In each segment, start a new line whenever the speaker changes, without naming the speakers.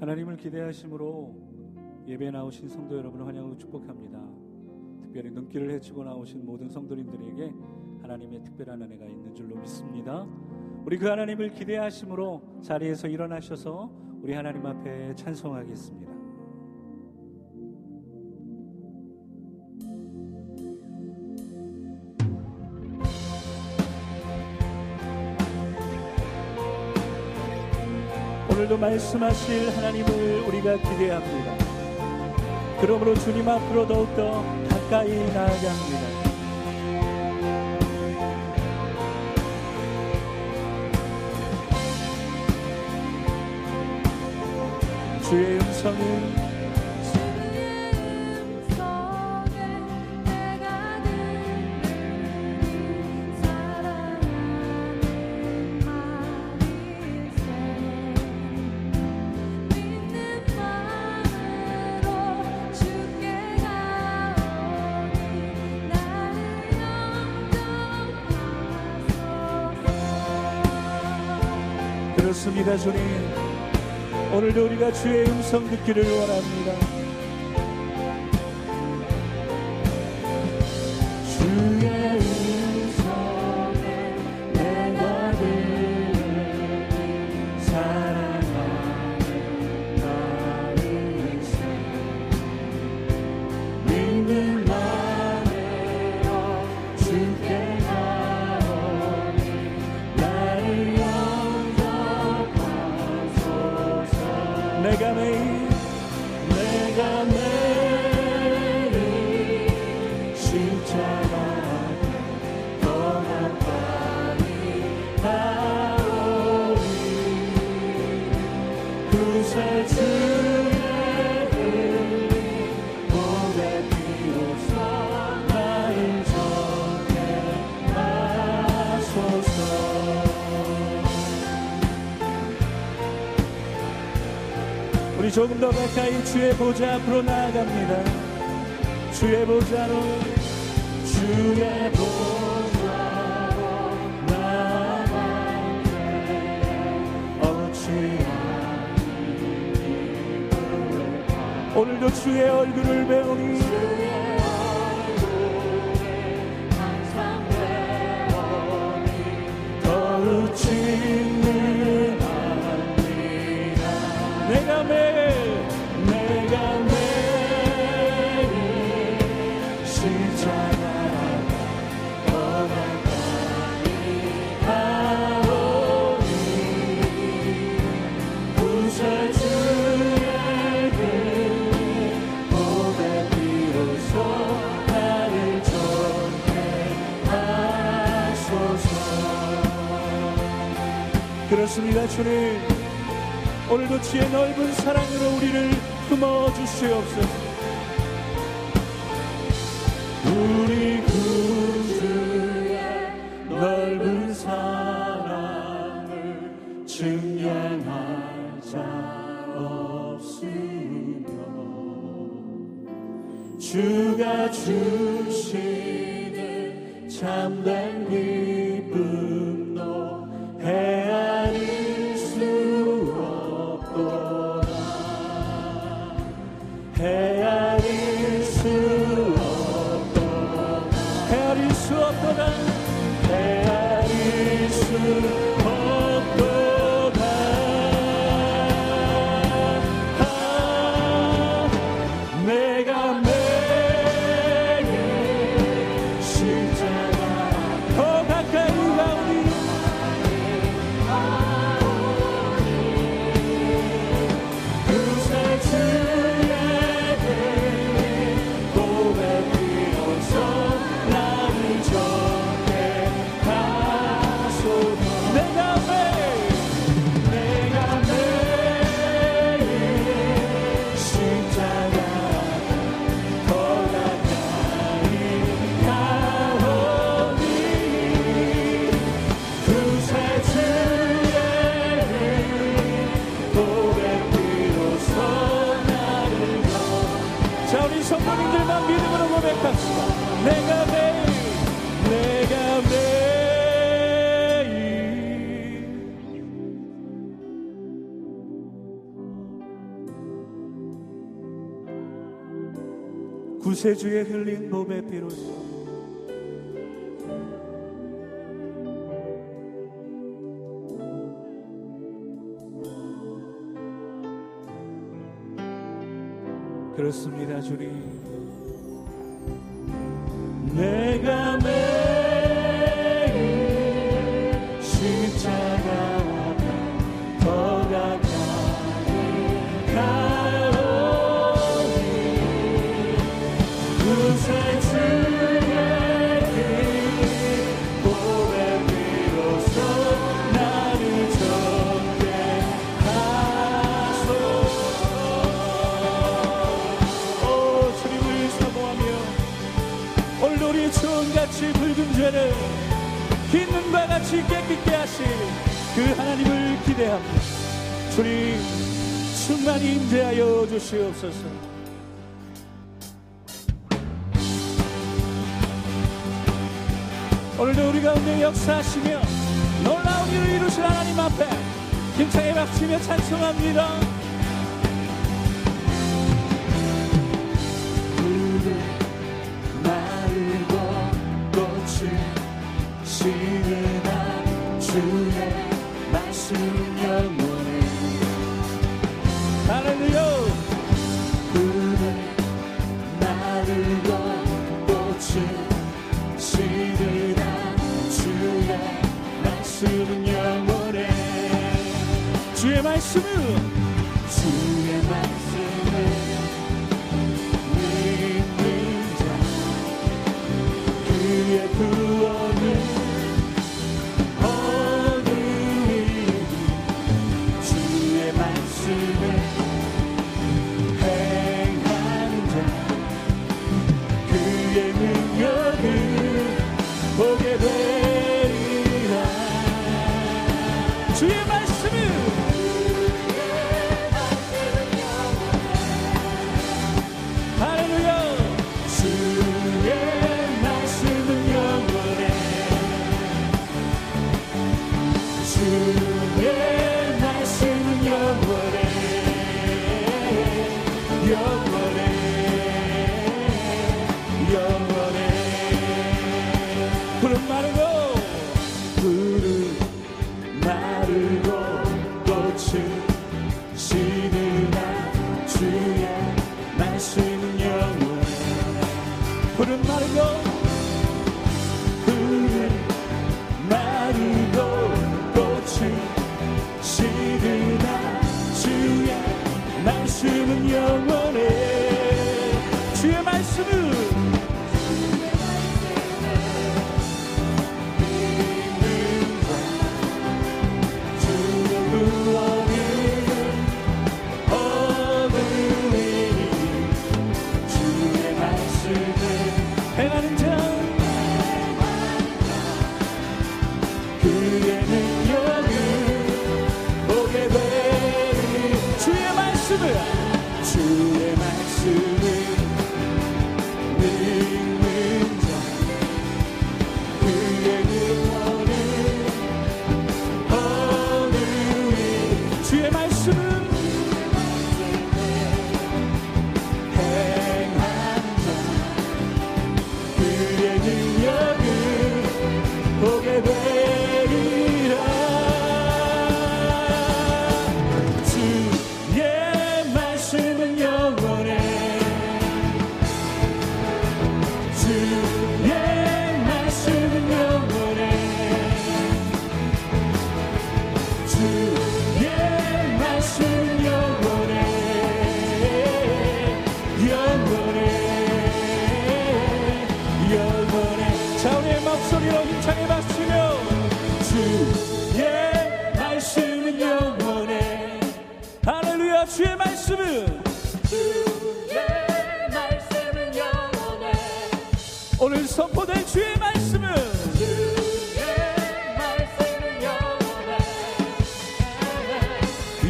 하나님을 기대하심으로 예배에 나오신 성도 여러분을 환영하고 축복합니다. 특별히 눈길을 헤치고 나오신 모든 성도님들에게 하나님의 특별한 은혜가 있는 줄로 믿습니다. 우리 그 하나님을 기대하심으로 자리에서 일어나셔서 우리 하나님 앞에 찬송하겠습니다. 오늘도 말씀하실 하나님을 우리가 기대합니다. 그러므로 주님 앞으로 더욱더 가까이 나아갑니다. 주의 음성은 그렇습니다 주님. 오늘도 우리가 주의 음성 듣기를 원합니다 우리 조금 더 가까이 주의 보좌 앞으로 나아갑니다. 주의 보좌로 주의 보좌로 나아갈게 어찌하니 오늘도 주의 얼굴을 배우니 더 웃지 그렇습니다 주님. 오늘도 주의 넓은 사랑으로 우리를 품어 주시옵소서. 우리 구주의 넓은 사랑을 증명할 자 없으며 주가 주시는 참된 기 제 주의 흘린 봄의 피로 그렇습니다 주님. 주옵소서. 오늘도 우리 가운데 역사하시며 놀라운 일을 이루실 하나님 앞에 힘차게 박치며 찬송합니다. 주의 말씀을. 주의 말씀을 믿는 자. 그의 구원을 얻으리 주의 말씀을 행하는 자 그의 능력을 보게 돼.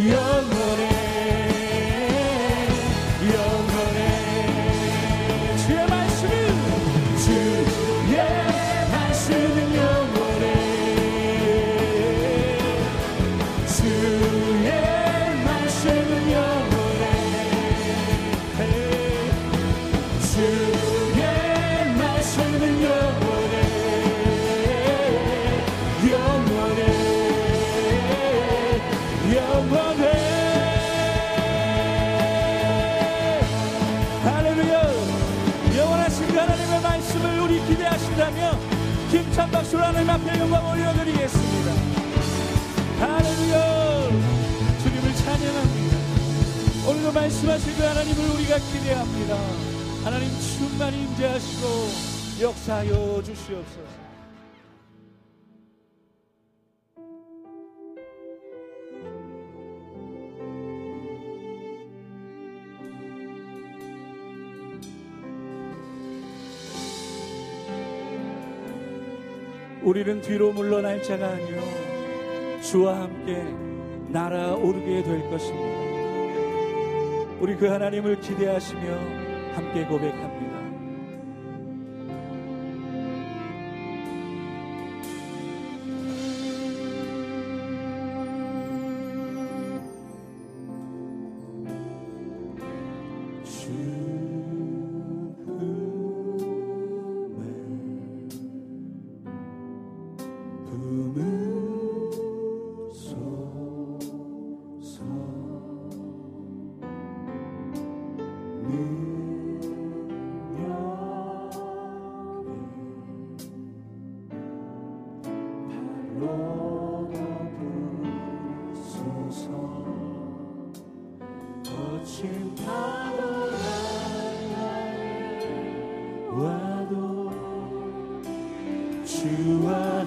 your 영원해 할렐루야. 영원하신 그 하나님의 말씀을 우리 기대하신다면 힘찬 박수로 하나님 앞에 영광 올려드리겠습니다. 할렐루야. 주님을 찬양합니다. 오늘도 말씀하신 그 하나님을 우리가 기대합니다. 하나님 충만히 임재하시고 역사하여 주시옵소서 우리는 뒤로 물러날 자가 아니요 주와 함께 날아오르게 될 것입니다. 우리 그 하나님을 기대하시며 함께 고백합니다. 와도 주와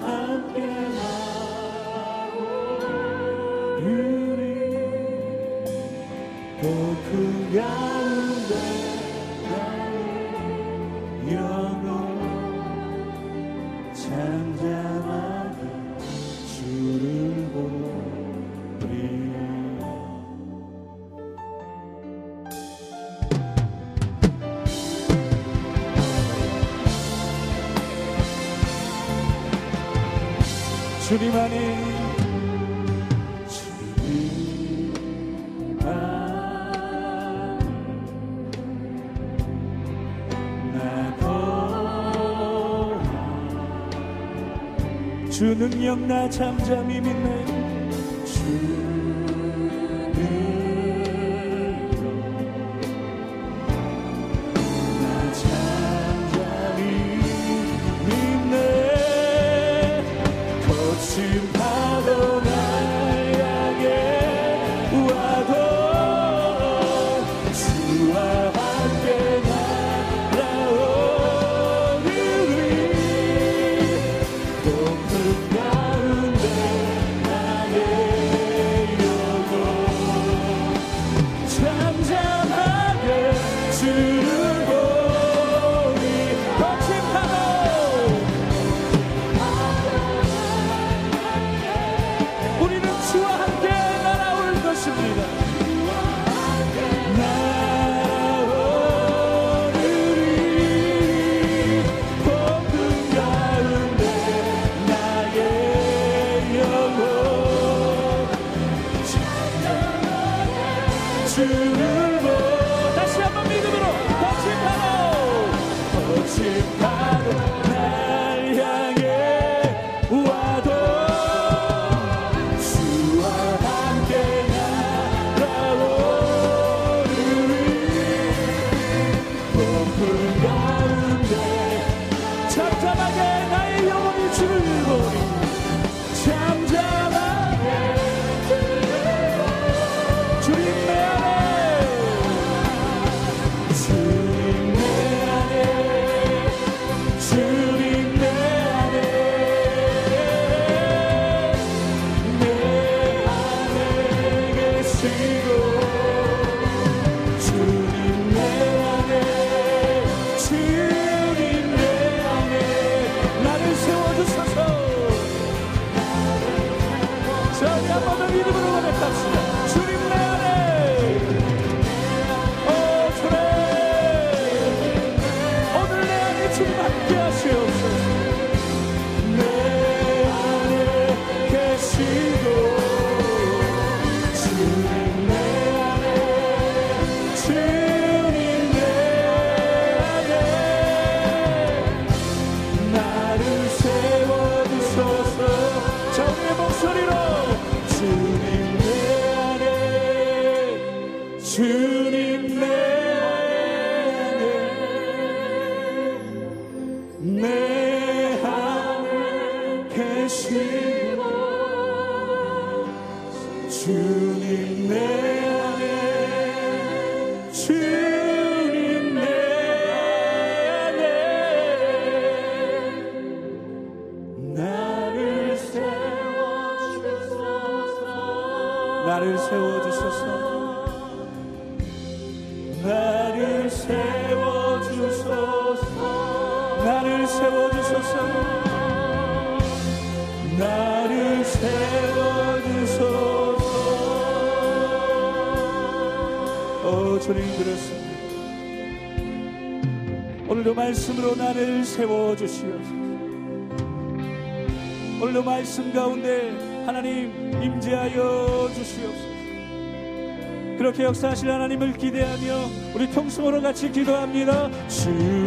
주님 안에 주님 안에 나 거하 주 능력 나 잠잠히 믿네 May 나를 세워주소서. 나를 세워주소서. 오 주님 그렇습니다. 오늘도 말씀으로 나를 세워주시옵소서. 오늘도 말씀 가운데 하나님 임재하여 주시옵소서. 그렇게 역사하실 하나님을 기대하며 우리 통성으로 같이 기도합니다. 주님